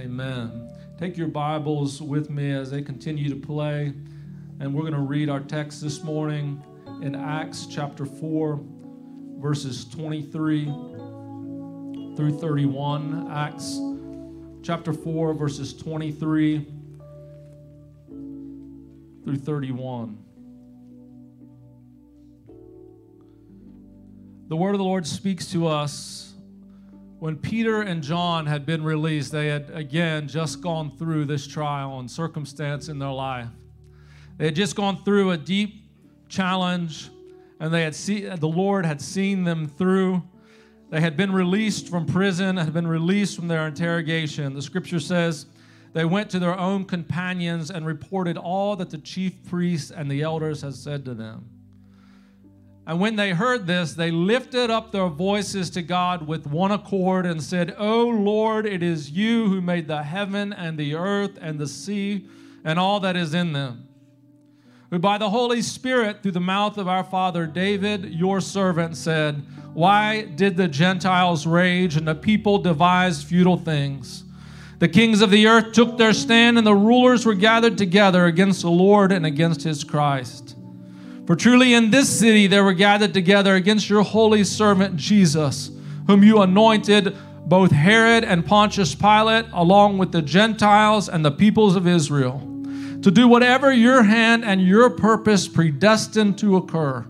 Amen. Take your Bibles with me as they continue to play. And we're going to read our text this morning in Acts chapter 4, verses 23 through 31. Acts chapter 4, verses 23 through 31. The word of the Lord speaks to us. When Peter and John had been released, they had again just gone through this trial and circumstance in their life. They had just gone through a deep challenge, and they had see, the Lord had seen them through. They had been released from prison, had been released from their interrogation. The scripture says they went to their own companions and reported all that the chief priests and the elders had said to them. And when they heard this, they lifted up their voices to God with one accord and said, O Lord, it is you who made the heaven and the earth and the sea and all that is in them. Who by the Holy Spirit, through the mouth of our father David, your servant, said, Why did the Gentiles rage and the people devise futile things? The kings of the earth took their stand, and the rulers were gathered together against the Lord and against his Christ. For truly in this city they were gathered together against your holy servant Jesus, whom you anointed, both Herod and Pontius Pilate, along with the Gentiles and the peoples of Israel, to do whatever your hand and your purpose predestined to occur.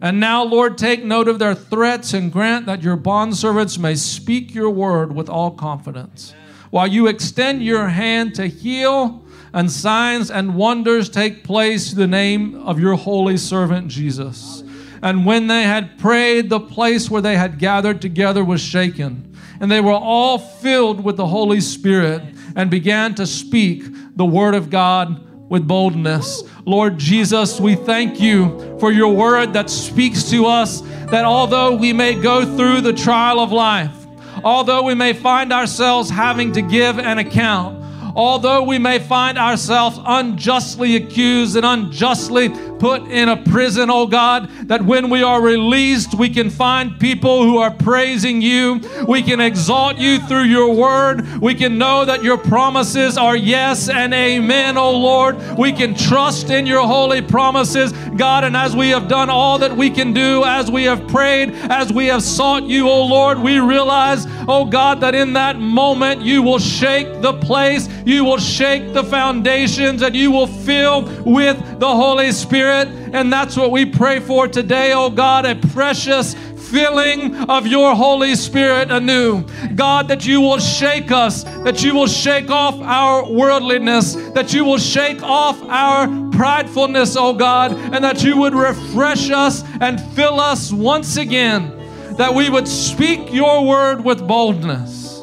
And now, Lord, take note of their threats and grant that your bondservants may speak your word with all confidence, while you extend your hand to heal and signs and wonders take place through the name of your holy servant Jesus. And when they had prayed, the place where they had gathered together was shaken. And they were all filled with the Holy Spirit and began to speak the word of God with boldness. Lord Jesus, we thank you for your word that speaks to us that although we may go through the trial of life, although we may find ourselves having to give an account, although we may find ourselves unjustly accused and unjustly put in a prison, oh God, that when we are released, we can find people who are praising you. We can exalt you through your word. We can know that your promises are yes and amen, oh Lord. We can trust in your holy promises, God. And as we have done all that we can do, as we have prayed, as we have sought you, oh Lord, we realize, oh God, that in that moment you will shake the place, you will shake the foundations, and you will fill with the Holy Spirit. And that's what we pray for today, oh God, a precious filling of your Holy Spirit anew. God, that you will shake us, that you will shake off our worldliness, that you will shake off our pridefulness, oh God, and that you would refresh us and fill us once again, that we would speak your word with boldness.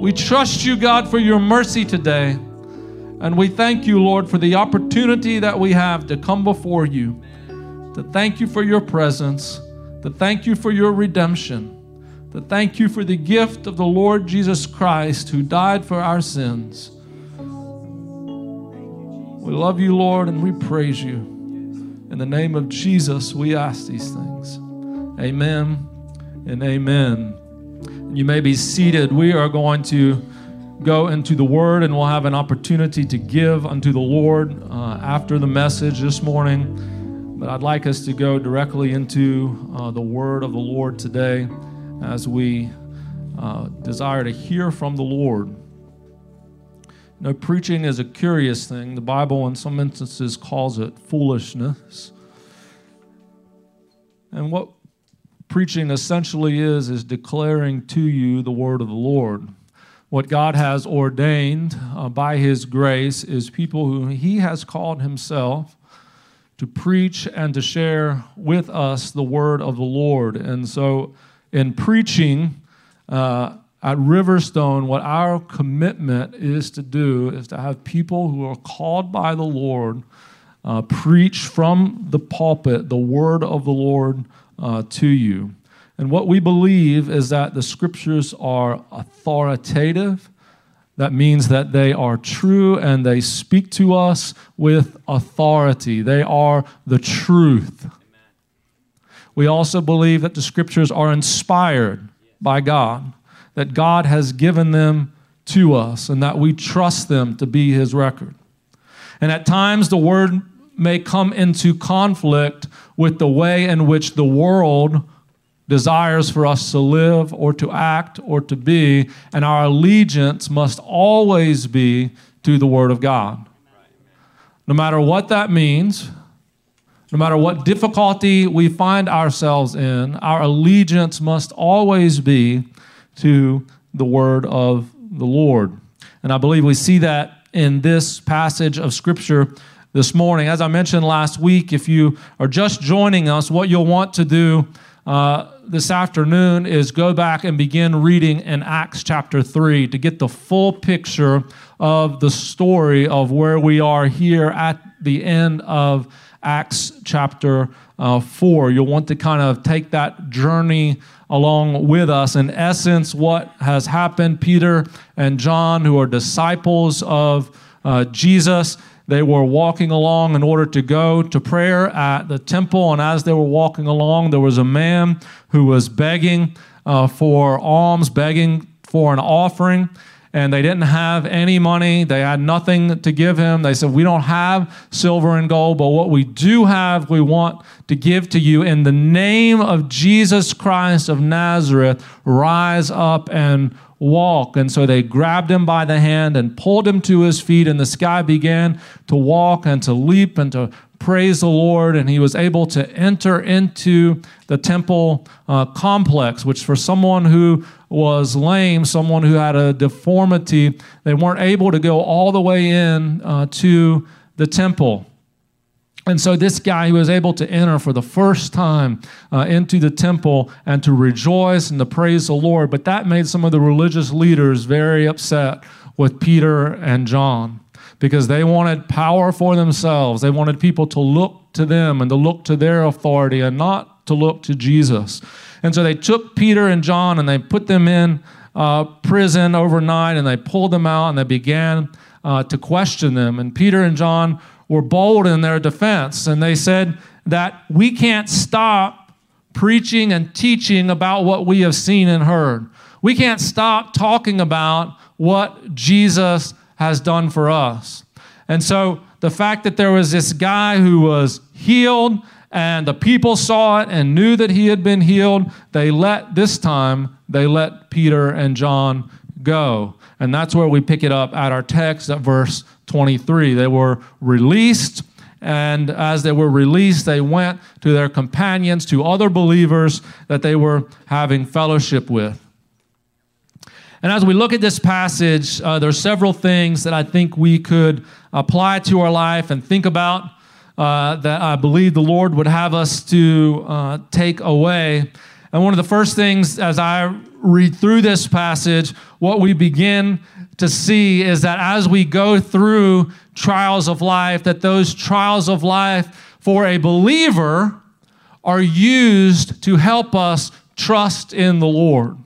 We trust you, God, for your mercy today. And we thank you, Lord, for the opportunity that we have to come before you, to thank you for your presence, to thank you for your redemption, to thank you for the gift of the Lord Jesus Christ who died for our sins. We love you, Lord, and we praise you. In the name of Jesus, we ask these things. Amen and amen. You may be seated. We are going to go into the Word, and we'll have an opportunity to give unto the Lord uh, after the message this morning. But I'd like us to go directly into uh, the Word of the Lord today as we uh, desire to hear from the Lord. You know, preaching is a curious thing. The Bible, in some instances, calls it foolishness. And what preaching essentially is, is declaring to you the word of the Lord. What God has ordained uh, by His grace is people who He has called Himself to preach and to share with us the word of the Lord. And so, in preaching uh, at Riverstone, what our commitment is to do is to have people who are called by the Lord uh, preach from the pulpit the word of the Lord uh, to you. And what we believe is that the scriptures are authoritative. That means that they are true and they speak to us with authority. They are the truth. We also believe that the scriptures are inspired by God, that God has given them to us, and that we trust them to be His record. And at times, the word may come into conflict with the way in which the world desires for us to live or to act or to be, and our allegiance must always be to the Word of God. No matter what that means, no matter what difficulty we find ourselves in, our allegiance must always be to the Word of the Lord. And I believe we see that in this passage of Scripture this morning. As I mentioned last week, if you are just joining us, what you'll want to do uh, this afternoon is go back and begin reading in Acts chapter 3 to get the full picture of the story of where we are here at the end of Acts chapter uh, 4. You'll want to kind of take that journey along with us. In essence, what has happened, Peter and John, who are disciples of uh, Jesus, they were walking along in order to go to prayer at the temple. And as they were walking along, there was a man who was begging uh, for alms, begging for an offering. And they didn't have any money. They had nothing to give him. They said, We don't have silver and gold, but what we do have, we want to give to you. In the name of Jesus Christ of Nazareth, rise up and walk. And so they grabbed him by the hand and pulled him to his feet, and the sky began to walk and to leap and to praise the Lord. And he was able to enter into the temple uh, complex, which for someone who was lame, someone who had a deformity, they weren't able to go all the way in uh, to the temple. And so this guy, he was able to enter for the first time uh, into the temple and to rejoice and to praise the Lord. But that made some of the religious leaders very upset with Peter and John because they wanted power for themselves. They wanted people to look to them and to look to their authority and not to look to Jesus. And so they took Peter and John and they put them in uh, prison overnight and they pulled them out and they began uh, to question them. And Peter and John were bold in their defense, and they said that we can't stop preaching and teaching about what we have seen and heard. We can't stop talking about what Jesus has done for us. And so the fact that there was this guy who was healed and the people saw it and knew that he had been healed, they let this time they let Peter and John go. And that's where we pick it up at our text at verse 23. They were released, and as they were released, they went to their companions, to other believers that they were having fellowship with. And as we look at this passage, uh, there are several things that I think we could apply to our life and think about uh, that I believe the Lord would have us to uh, take away. And one of the first things as I read through this passage, what we begin to see is that as we go through trials of life, that those trials of life for a believer are used to help us trust in the Lord.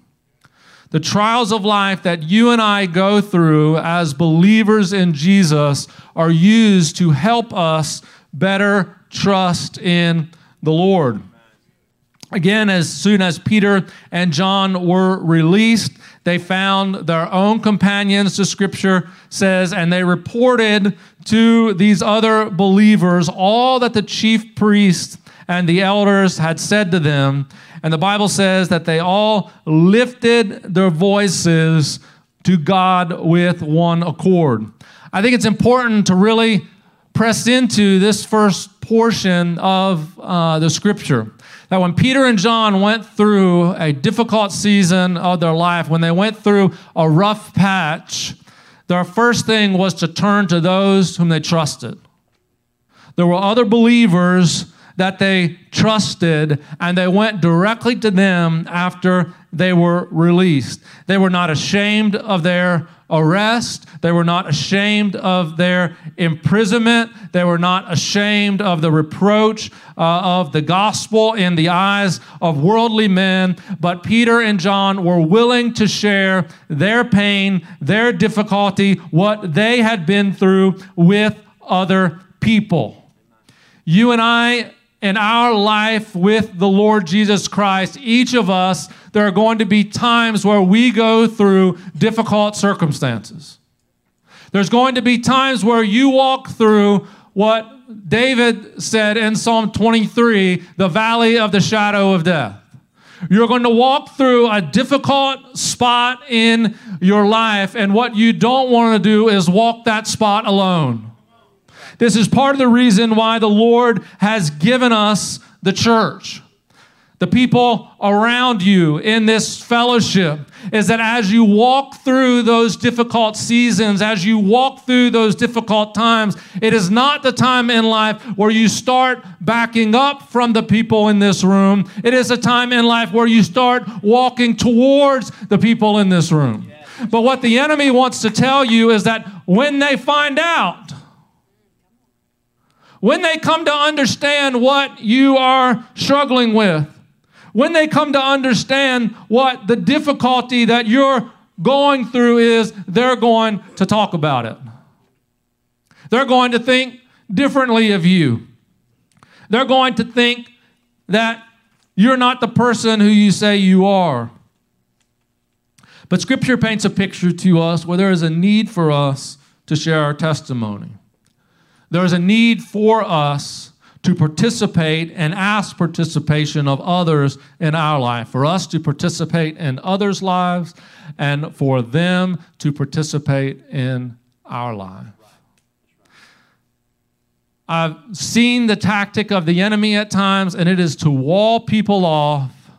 The trials of life that you and I go through as believers in Jesus are used to help us better trust in the Lord. Again, as soon as Peter and John were released, they found their own companions, the scripture says, and they reported to these other believers all that the chief priests and the elders had said to them. And the Bible says that they all lifted their voices to God with one accord. I think it's important to really press into this first portion of uh, the scripture that when Peter and John went through a difficult season of their life, when they went through a rough patch, their first thing was to turn to those whom they trusted. There were other believers that they trusted, and they went directly to them after they were released. They were not ashamed of their arrest. They were not ashamed of their imprisonment. They were not ashamed of the reproach uh, of the gospel in the eyes of worldly men. But Peter and John were willing to share their pain, their difficulty, what they had been through with other people. You and I in our life with the Lord Jesus Christ, each of us, there are going to be times where we go through difficult circumstances. There's going to be times where you walk through what David said in Psalm 23 the valley of the shadow of death. You're going to walk through a difficult spot in your life, and what you don't want to do is walk that spot alone. This is part of the reason why the Lord has given us the church the people around you in this fellowship is that as you walk through those difficult seasons, as you walk through those difficult times, it is not the time in life where you start backing up from the people in this room. It is a time in life where you start walking towards the people in this room. But what the enemy wants to tell you is that when they find out, when they come to understand what you are struggling with, when they come to understand what the difficulty that you're going through is, they're going to talk about it. They're going to think differently of you. They're going to think that you're not the person who you say you are. But Scripture paints a picture to us where there is a need for us to share our testimony. There is a need for us to participate and ask participation of others in our life, for us to participate in others' lives, and for them to participate in our life. I've seen the tactic of the enemy at times, and it is to wall people off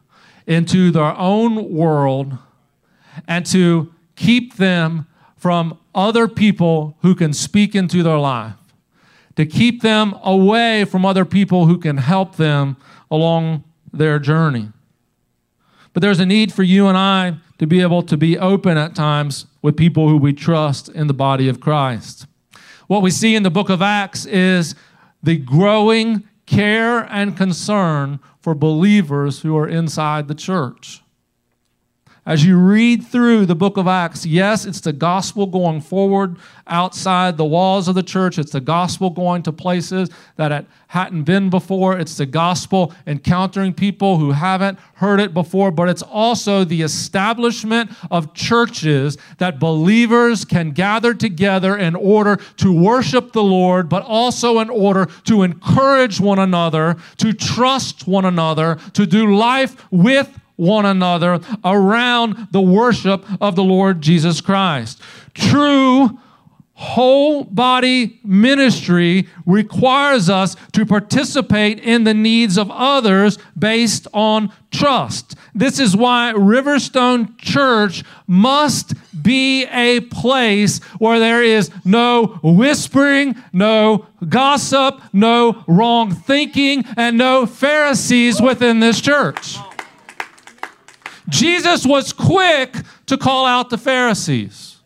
into their own world and to keep them from other people who can speak into their life to keep them away from other people who can help them along their journey. But there's a need for you and I to be able to be open at times with people who we trust in the body of Christ. What we see in the book of Acts is the growing care and concern for believers who are inside the church. As you read through the book of Acts, yes, it's the gospel going forward outside the walls of the church. It's the gospel going to places that it hadn't been before. It's the gospel encountering people who haven't heard it before. But it's also the establishment of churches that believers can gather together in order to worship the Lord, but also in order to encourage one another, to trust one another, to do life with one another around the worship of the Lord Jesus Christ. True whole body ministry requires us to participate in the needs of others based on trust. This is why Riverstone Church must be a place where there is no whispering, no gossip, no wrong thinking, and no Pharisees within this church. Jesus was quick to call out the Pharisees.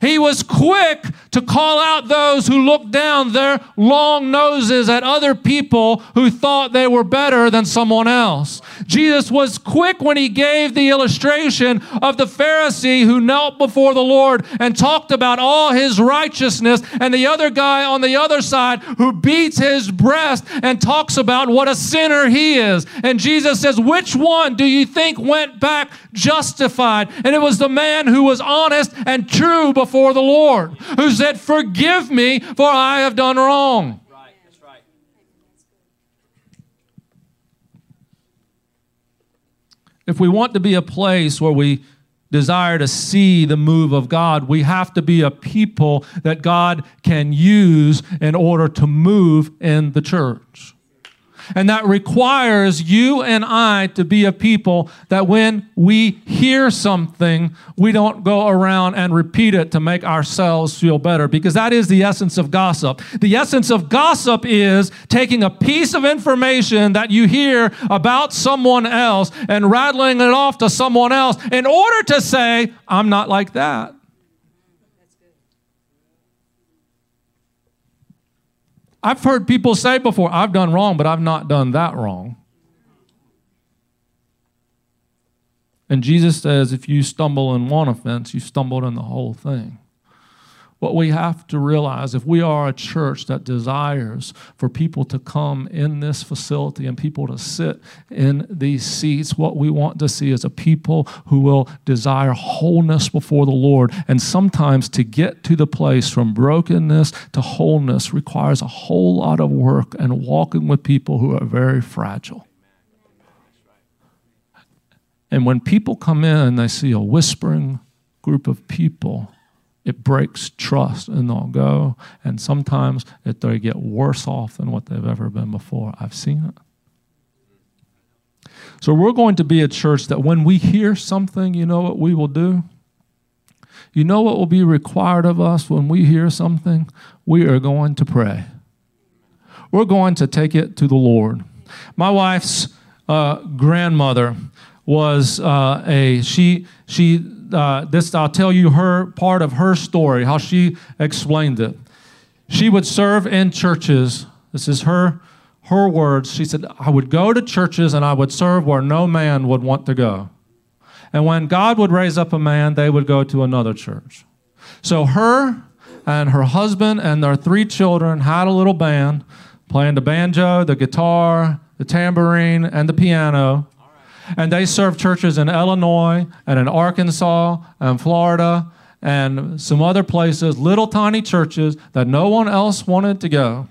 He was quick to call out those who looked down their long noses at other people who thought they were better than someone else. Jesus was quick when he gave the illustration of the Pharisee who knelt before the Lord and talked about all his righteousness, and the other guy on the other side who beats his breast and talks about what a sinner he is. And Jesus says, Which one do you think went back justified? And it was the man who was honest and true before the Lord, who said, Forgive me, for I have done wrong. If we want to be a place where we desire to see the move of God, we have to be a people that God can use in order to move in the church. And that requires you and I to be a people that when we hear something, we don't go around and repeat it to make ourselves feel better because that is the essence of gossip. The essence of gossip is taking a piece of information that you hear about someone else and rattling it off to someone else in order to say, I'm not like that. I've heard people say before, I've done wrong, but I've not done that wrong. And Jesus says, if you stumble in one offense, you stumbled in the whole thing. What we have to realize if we are a church that desires for people to come in this facility and people to sit in these seats, what we want to see is a people who will desire wholeness before the Lord. And sometimes to get to the place from brokenness to wholeness requires a whole lot of work and walking with people who are very fragile. And when people come in, they see a whispering group of people it breaks trust and they'll go. And sometimes it, they get worse off than what they've ever been before. I've seen it. So we're going to be a church that when we hear something, you know what we will do? You know what will be required of us when we hear something? We are going to pray. We're going to take it to the Lord. My wife's uh, grandmother was uh, a she she uh, this I'll tell you her part of her story, how she explained it. She would serve in churches. This is her her words. She said, "I would go to churches and I would serve where no man would want to go." And when God would raise up a man, they would go to another church. So her and her husband and their three children had a little band playing the banjo, the guitar, the tambourine, and the piano and they serve churches in Illinois and in Arkansas and Florida and some other places, little tiny churches that no one else wanted to go.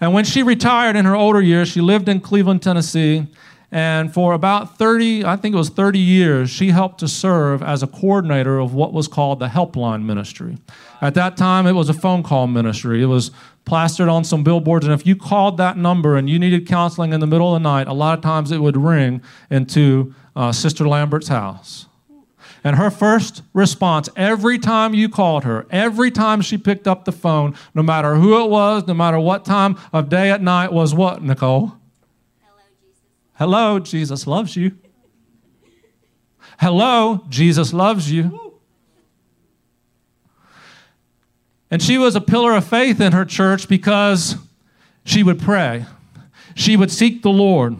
And when she retired in her older years, she lived in Cleveland, Tennessee. And for about 30, I think it was 30 years, she helped to serve as a coordinator of what was called the Helpline Ministry. At that time, it was a phone call ministry. It was plastered on some billboards. And if you called that number and you needed counseling in the middle of the night, a lot of times it would ring into uh, Sister Lambert's house. And her first response every time you called her, every time she picked up the phone, no matter who it was, no matter what time of day at night, was what, Nicole? Hello, Jesus. Loves you. Hello, Jesus loves you. And she was a pillar of faith in her church because she would pray, she would seek the Lord.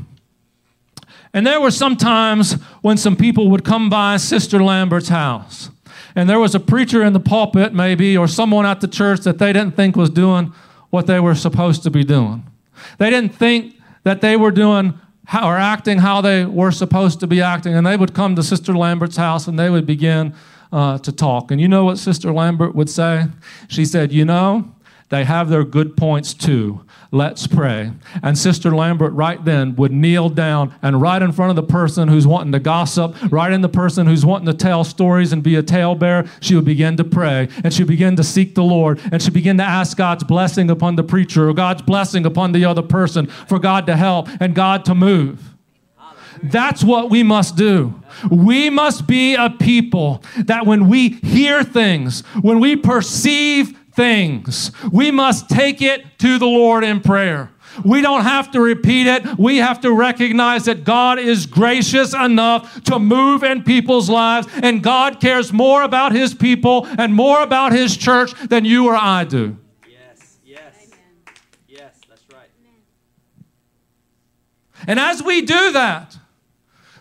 And there were some times when some people would come by Sister Lambert's house. And there was a preacher in the pulpit, maybe, or someone at the church that they didn't think was doing what they were supposed to be doing. They didn't think that they were doing how, or acting how they were supposed to be acting. And they would come to Sister Lambert's house and they would begin uh, to talk. And you know what Sister Lambert would say? She said, You know, they have their good points too. Let's pray. And Sister Lambert, right then, would kneel down and right in front of the person who's wanting to gossip, right in the person who's wanting to tell stories and be a talebearer, she would begin to pray and she would begin to seek the Lord and she would begin to ask God's blessing upon the preacher or God's blessing upon the other person for God to help and God to move. That's what we must do. We must be a people that when we hear things, when we perceive things, we must take it to the Lord in prayer. We don't have to repeat it. We have to recognize that God is gracious enough to move in people's lives, and God cares more about His people and more about His church than you or I do. Yes, yes. Yes, that's right. And as we do that,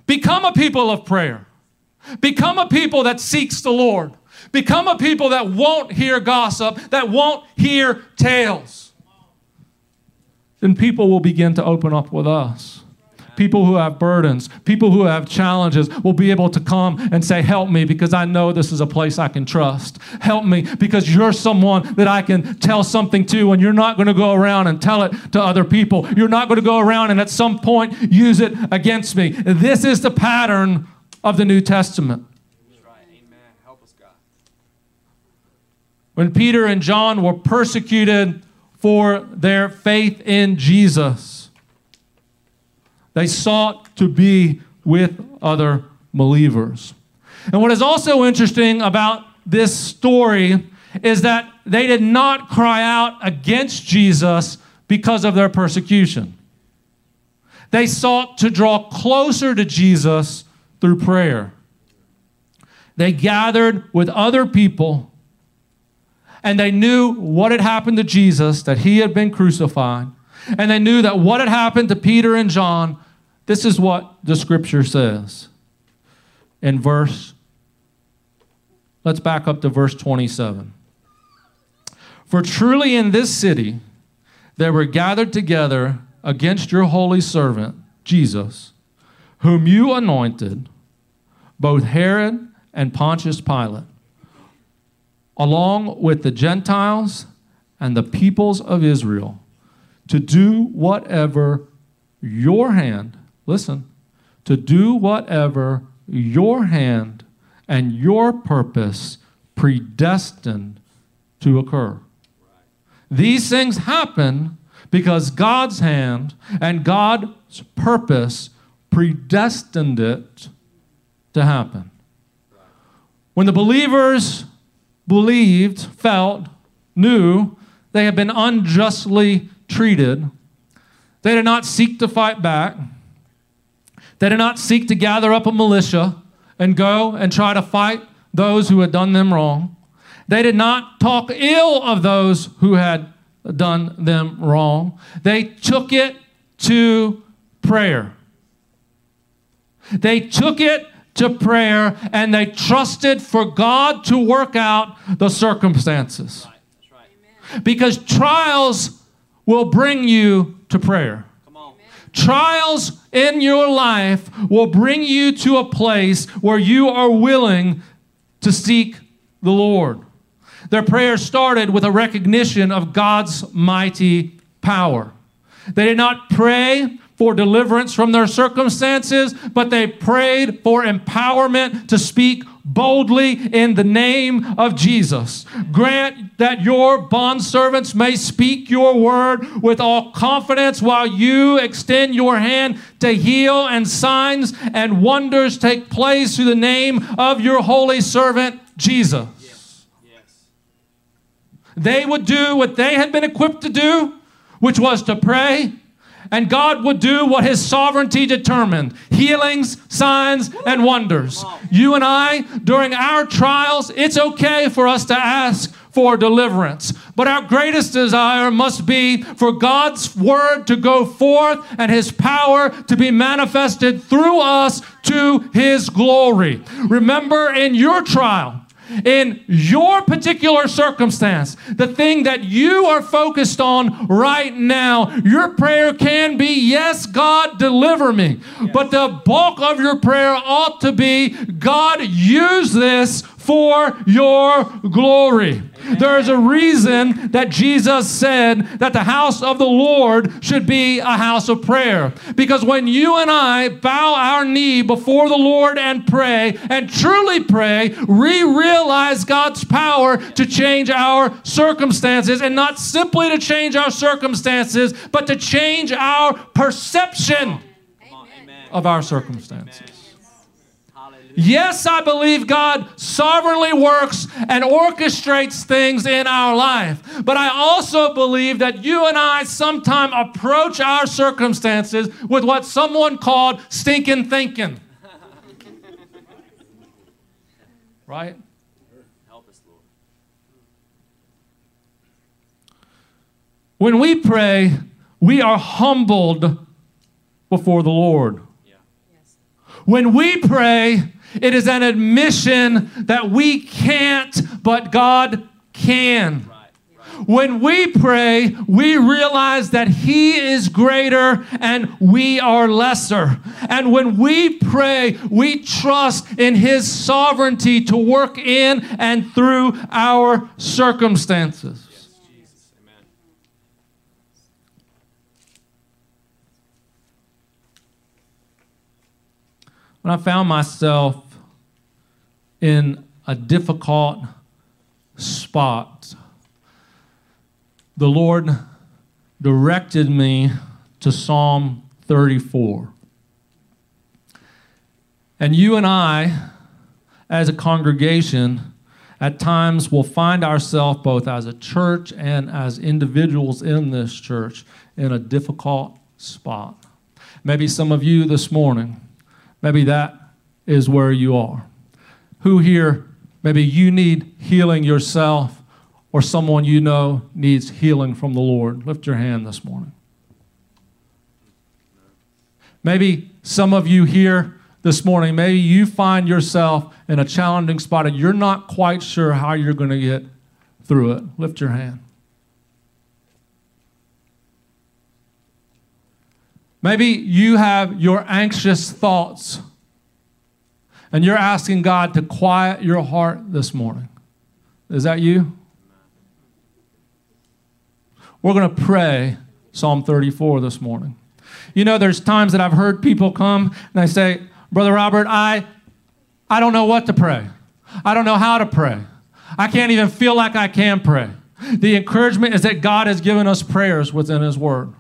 become a people of prayer, become a people that seeks the Lord, become a people that won't hear gossip, that won't hear tales. Then people will begin to open up with us. People who have burdens, people who have challenges will be able to come and say, Help me because I know this is a place I can trust. Help me because you're someone that I can tell something to, and you're not going to go around and tell it to other people. You're not going to go around and at some point use it against me. This is the pattern of the New Testament. That's right. Amen. Help us, God. When Peter and John were persecuted for their faith in Jesus, they sought to be with other believers. And what is also interesting about this story is that they did not cry out against Jesus because of their persecution. They sought to draw closer to Jesus through prayer. They gathered with other people and they knew what had happened to Jesus, that he had been crucified. And they knew that what had happened to Peter and John, this is what the scripture says in verse, let's back up to verse 27. For truly in this city there were gathered together against your holy servant, Jesus, whom you anointed, both Herod and Pontius Pilate, along with the Gentiles and the peoples of Israel, to do whatever your hand, listen, to do whatever your hand and your purpose predestined to occur. These things happen because God's hand and God's purpose predestined it to happen. When the believers believed, felt, knew they had been unjustly treated, they did not seek to fight back. They did not seek to gather up a militia and go and try to fight those who had done them wrong. They did not talk ill of those who had done them wrong. They took it to prayer. They took it to prayer and they trusted for God to work out the circumstances. Because trials will bring you to prayer. Trials in your life will bring you to a place where you are willing to seek the Lord. Their prayer started with a recognition of God's mighty power. They did not pray for deliverance from their circumstances, but they prayed for empowerment to speak boldly in the name of Jesus. Grant that your bondservants may speak your word with all confidence while you extend your hand to heal, and signs and wonders take place through the name of your holy servant, Jesus. They would do what they had been equipped to do, which was to pray, and God would do what His sovereignty determined healings, signs, and wonders. You and I, during our trials, it's okay for us to ask for deliverance. But our greatest desire must be for God's word to go forth and his power to be manifested through us to his glory. Remember in your trial, in your particular circumstance, the thing that you are focused on right now, your prayer can be, Yes, God, deliver me. But the bulk of your prayer ought to be, God, use this for your glory. There is a reason that Jesus said that the house of the Lord should be a house of prayer. Because when you and I bow our knee before the Lord and pray, and truly pray, we realize God's power to change our circumstances, and not simply to change our circumstances, but to change our perception Amen. of our circumstances. Hallelujah. Yes, I believe God sovereignly works and orchestrates things in our life. But I also believe that you and I sometime approach our circumstances with what someone called stinking thinking. Right? Help us, Lord. When we pray, we are humbled before the Lord. Yeah. When we pray, it is an admission that we can't, but God can. When we pray, we realize that He is greater and we are lesser. And when we pray, we trust in His sovereignty to work in and through our circumstances. Yes, Jesus. Amen. When I found myself in a difficult spot, the Lord directed me to Psalm 34. And you and I, as a congregation, at times will find ourselves both as a church and as individuals in this church in a difficult spot. Maybe some of you this morning, maybe that is where you are. Who here, maybe you need healing yourself or someone you know needs healing from the Lord? Lift your hand this morning. Maybe some of you here this morning, maybe you find yourself in a challenging spot and you're not quite sure how you're going to get through it. Lift your hand. Maybe you have your anxious thoughts and you're asking God to quiet your heart this morning. Is that you? We're going to pray Psalm 34 this morning. You know, there's times that I've heard people come and they say, Brother Robert, I, I don't know what to pray. I don't know how to pray. I can't even feel like I can pray. The encouragement is that God has given us prayers within His Word.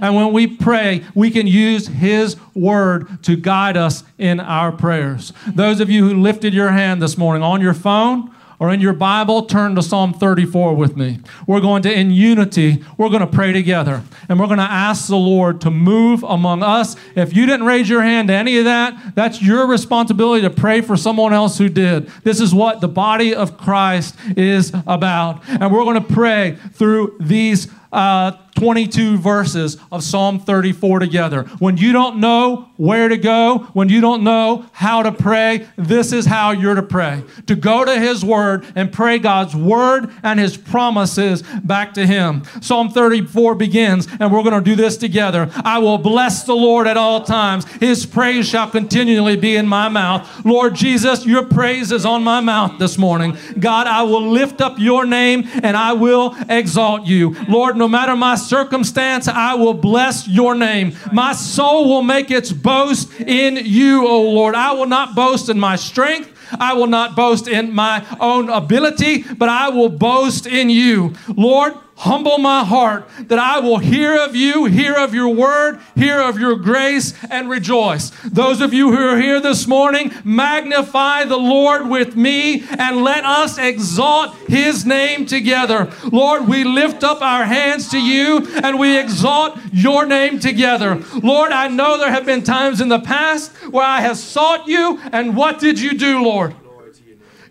And when we pray, we can use His Word to guide us in our prayers. Those of you who lifted your hand this morning on your phone, or in your Bible, turn to Psalm 34 with me. We're going to, in unity, we're going to pray together. And we're going to ask the Lord to move among us. If you didn't raise your hand to any of that, that's your responsibility to pray for someone else who did. This is what the body of Christ is about. And we're going to pray through these uh, 22 verses of Psalm 34 together. When you don't know where to go, when you don't know how to pray, this is how you're to pray. To go to His Word and pray God's Word and His promises back to Him. Psalm 34 begins, and we're going to do this together. I will bless the Lord at all times. His praise shall continually be in my mouth. Lord Jesus, your praise is on my mouth this morning. God, I will lift up your name and I will exalt you. Lord, no matter my circumstance, I will bless your name. My soul will make its boast in you, O Lord. I will not boast in my strength. I will not boast in my own ability, but I will boast in you. Lord, humble my heart that I will hear of you, hear of your word, hear of your grace, and rejoice. Those of you who are here this morning, magnify the Lord with me and let us exalt his name together. Lord, we lift up our hands to you and we exalt your name together. Lord, I know there have been times in the past where I have sought you, and what did you do, Lord?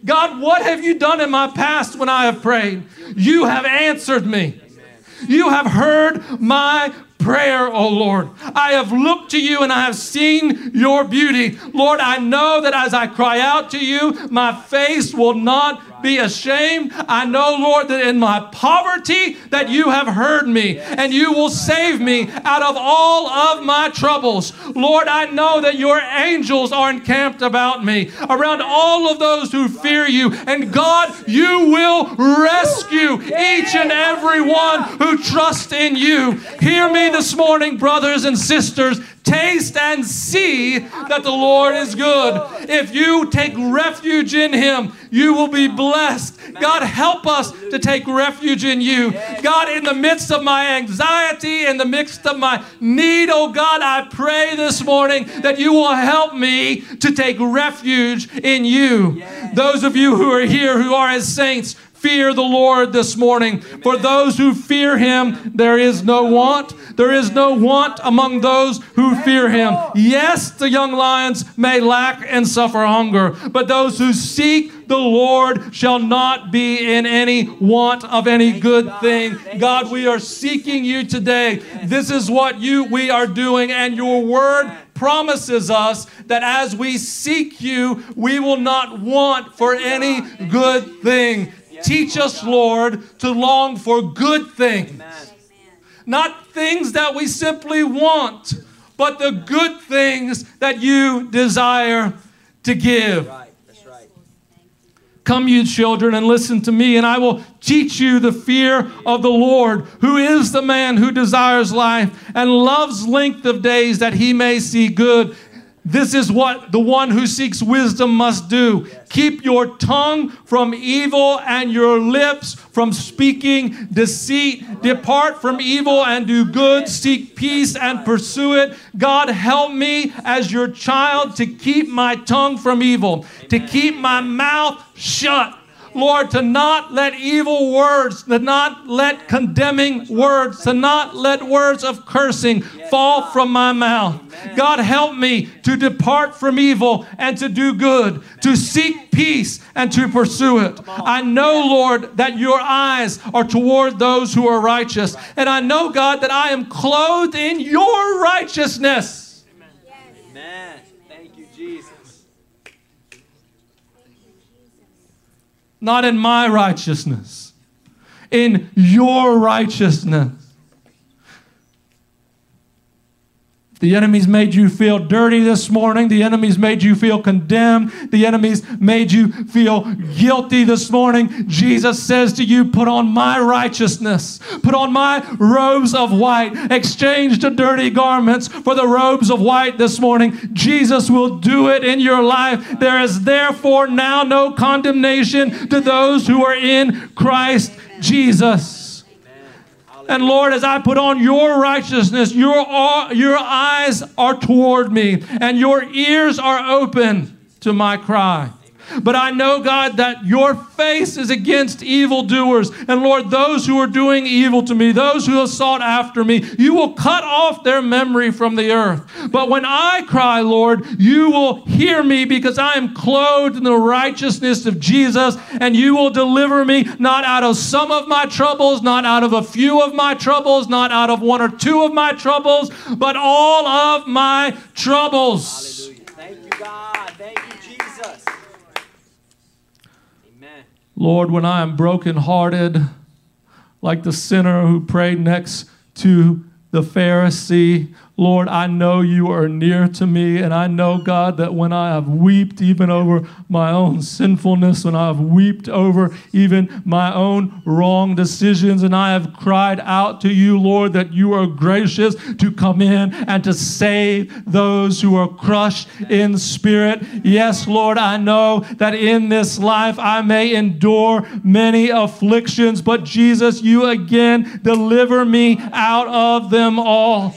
God, what have you done in my past when I have prayed? You have answered me. You have heard my prayer, O Lord. I have looked to you and I have seen your beauty. Lord, I know that as I cry out to you, my face will not be ashamed. I know, Lord, that in my poverty that you have heard me and you will save me out of all of my troubles. Lord, I know that your angels are encamped about me, around all of those who fear you. And God, you will rescue each and every one who trusts in you. Hear me this morning, brothers and sisters. Taste and see that the Lord is good. If you take refuge in Him, you will be blessed. God, help us to take refuge in you. God, in the midst of my anxiety, in the midst of my need, oh God, I pray this morning that you will help me to take refuge in you. Those of you who are here who are as saints, fear the Lord this morning. For those who fear him, there is no want. There is no want among those who fear him. Yes, the young lions may lack and suffer hunger, but those who seek the Lord shall not be in any want of any good thing. God, we are seeking you today. This is what you we are doing, and your word promises us that as we seek you, we will not want for any good thing. Teach us, Lord, to long for good things. Not things that we simply want, but the good things that you desire to give. Right. That's right. Come, you children, and listen to me, and I will teach you the fear of the Lord, who is the man who desires life and loves length of days that he may see good. This is what the one who seeks wisdom must do. Keep your tongue from evil and your lips from speaking deceit. Depart from evil and do good. Seek peace and pursue it. God, help me as your child to keep my tongue from evil, to keep my mouth shut. Lord, to not let evil words, to not let condemning words, to not let words of cursing fall from my mouth. God, help me to depart from evil and to do good, to seek peace and to pursue it. I know, Lord, that your eyes are toward those who are righteous. And I know, God, that I am clothed in your righteousness. Not in my righteousness, in your righteousness. The enemy's made you feel dirty this morning. The enemy's made you feel condemned. The enemy's made you feel guilty this morning. Jesus says to you, Put on my righteousness, put on my robes of white, exchange the dirty garments for the robes of white this morning. Jesus will do it in your life. There is therefore now no condemnation to those who are in Christ Jesus. And Lord, as I put on your righteousness, your, uh, your eyes are toward me and your ears are open to my cry. But I know, God, that your face is against evildoers. And Lord, those who are doing evil to me, those who have sought after me, you will cut off their memory from the earth. But when I cry, Lord, you will hear me because I am clothed in the righteousness of Jesus, and you will deliver me not out of some of my troubles, not out of a few of my troubles, not out of one or two of my troubles, but all of my troubles. Hallelujah. Thank you, God. Thank you. Lord, when I am brokenhearted, like the sinner who prayed next to the Pharisee, Lord, I know you are near to me, and I know, God, that when I have wept even over my own sinfulness, when I have wept over even my own wrong decisions, and I have cried out to you, Lord, that you are gracious to come in and to save those who are crushed in spirit. Yes, Lord, I know that in this life I may endure many afflictions, but Jesus, you again deliver me out of them all.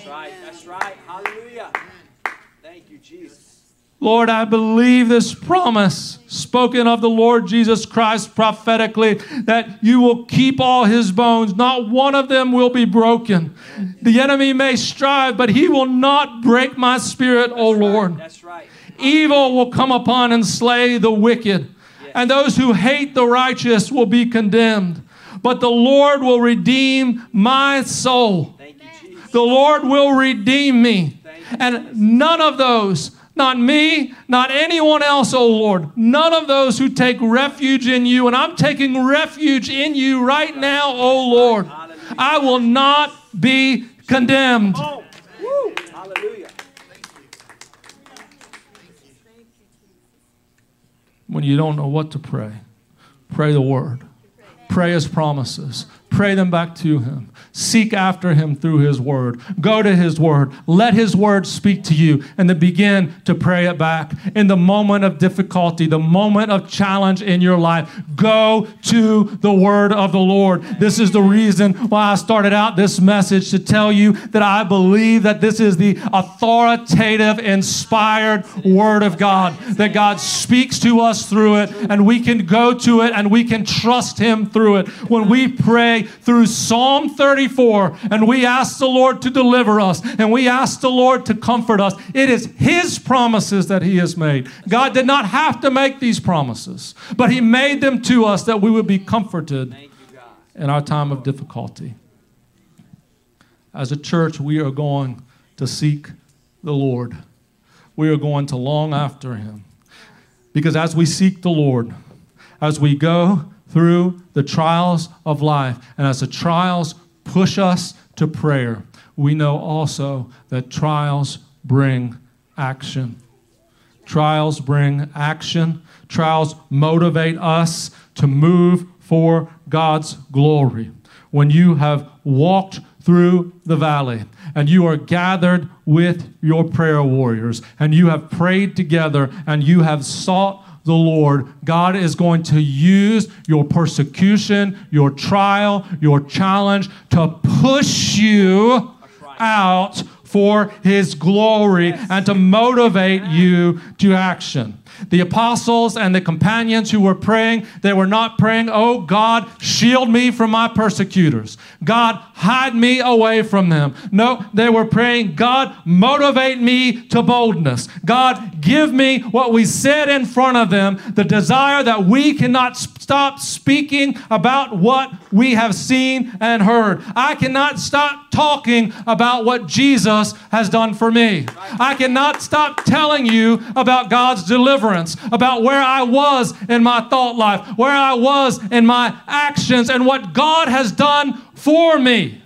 Lord, I believe this promise spoken of the Lord Jesus Christ prophetically that you will keep all his bones. Not one of them will be broken. The enemy may strive, but he will not break my spirit, O Lord. That's right. Evil will come upon and slay the wicked, and those who hate the righteous will be condemned. But the Lord will redeem my soul. The Lord will redeem me. And none of those not me, not anyone else, oh Lord. None of those who take refuge in you. And I'm taking refuge in you right now, oh Lord. I will not be condemned. When you don't know what to pray, pray the word, pray his promises, pray them back to him. Seek after him through his word. Go to his word. Let his word speak to you and then begin to pray it back. In the moment of difficulty, the moment of challenge in your life, go to the word of the Lord. This is the reason why I started out this message to tell you that I believe that this is the authoritative, inspired word of God, that God speaks to us through it and we can go to it and we can trust him through it. When we pray through Psalm 34 and we ask the Lord to deliver us and we ask the Lord to comfort us, it is His promises that He has made. God did not have to make these promises, but He made them to us that we would be comforted in our time of difficulty. As a church, we are going to seek the Lord. We are going to long after Him. Because as we seek the Lord, as we go through the trials of life, and as the trials push us to prayer, we know also that trials bring action. Trials bring action. Trials motivate us to move for God's glory. When you have walked through the valley and you are gathered with your prayer warriors and you have prayed together and you have sought the Lord, God is going to use your persecution, your trial, your challenge to push you out for His glory and to motivate you to action. The apostles and the companions who were praying, they were not praying, Oh God, shield me from my persecutors. God, hide me away from them. No, they were praying, God, motivate me to boldness. God, give me what we said in front of them, the desire that we cannot stop speaking about what we have seen and heard. I cannot stop talking about what Jesus has done for me. I cannot stop telling you about God's deliverance, about where I was in my thought life, where I was in my actions, and what God has done for me.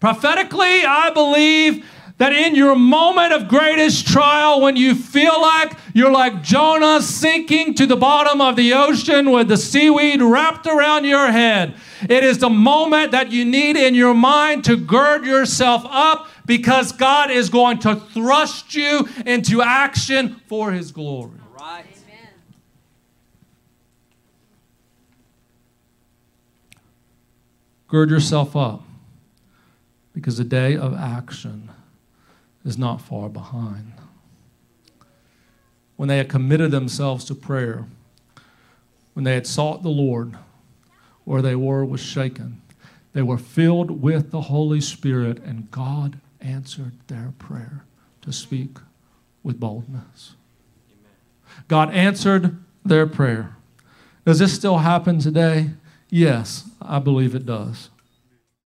Prophetically, I believe that in your moment of greatest trial, when you feel like you're like Jonah sinking to the bottom of the ocean with the seaweed wrapped around your head, it is the moment that you need in your mind to gird yourself up because God is going to thrust you into action for His glory. Right. Gird yourself up because the day of action is not far behind. When they had committed themselves to prayer, when they had sought the Lord, where they were was shaken. They were filled with the Holy Spirit, and God answered their prayer to speak with boldness. God answered their prayer. Does this still happen today? Yes, I believe it does.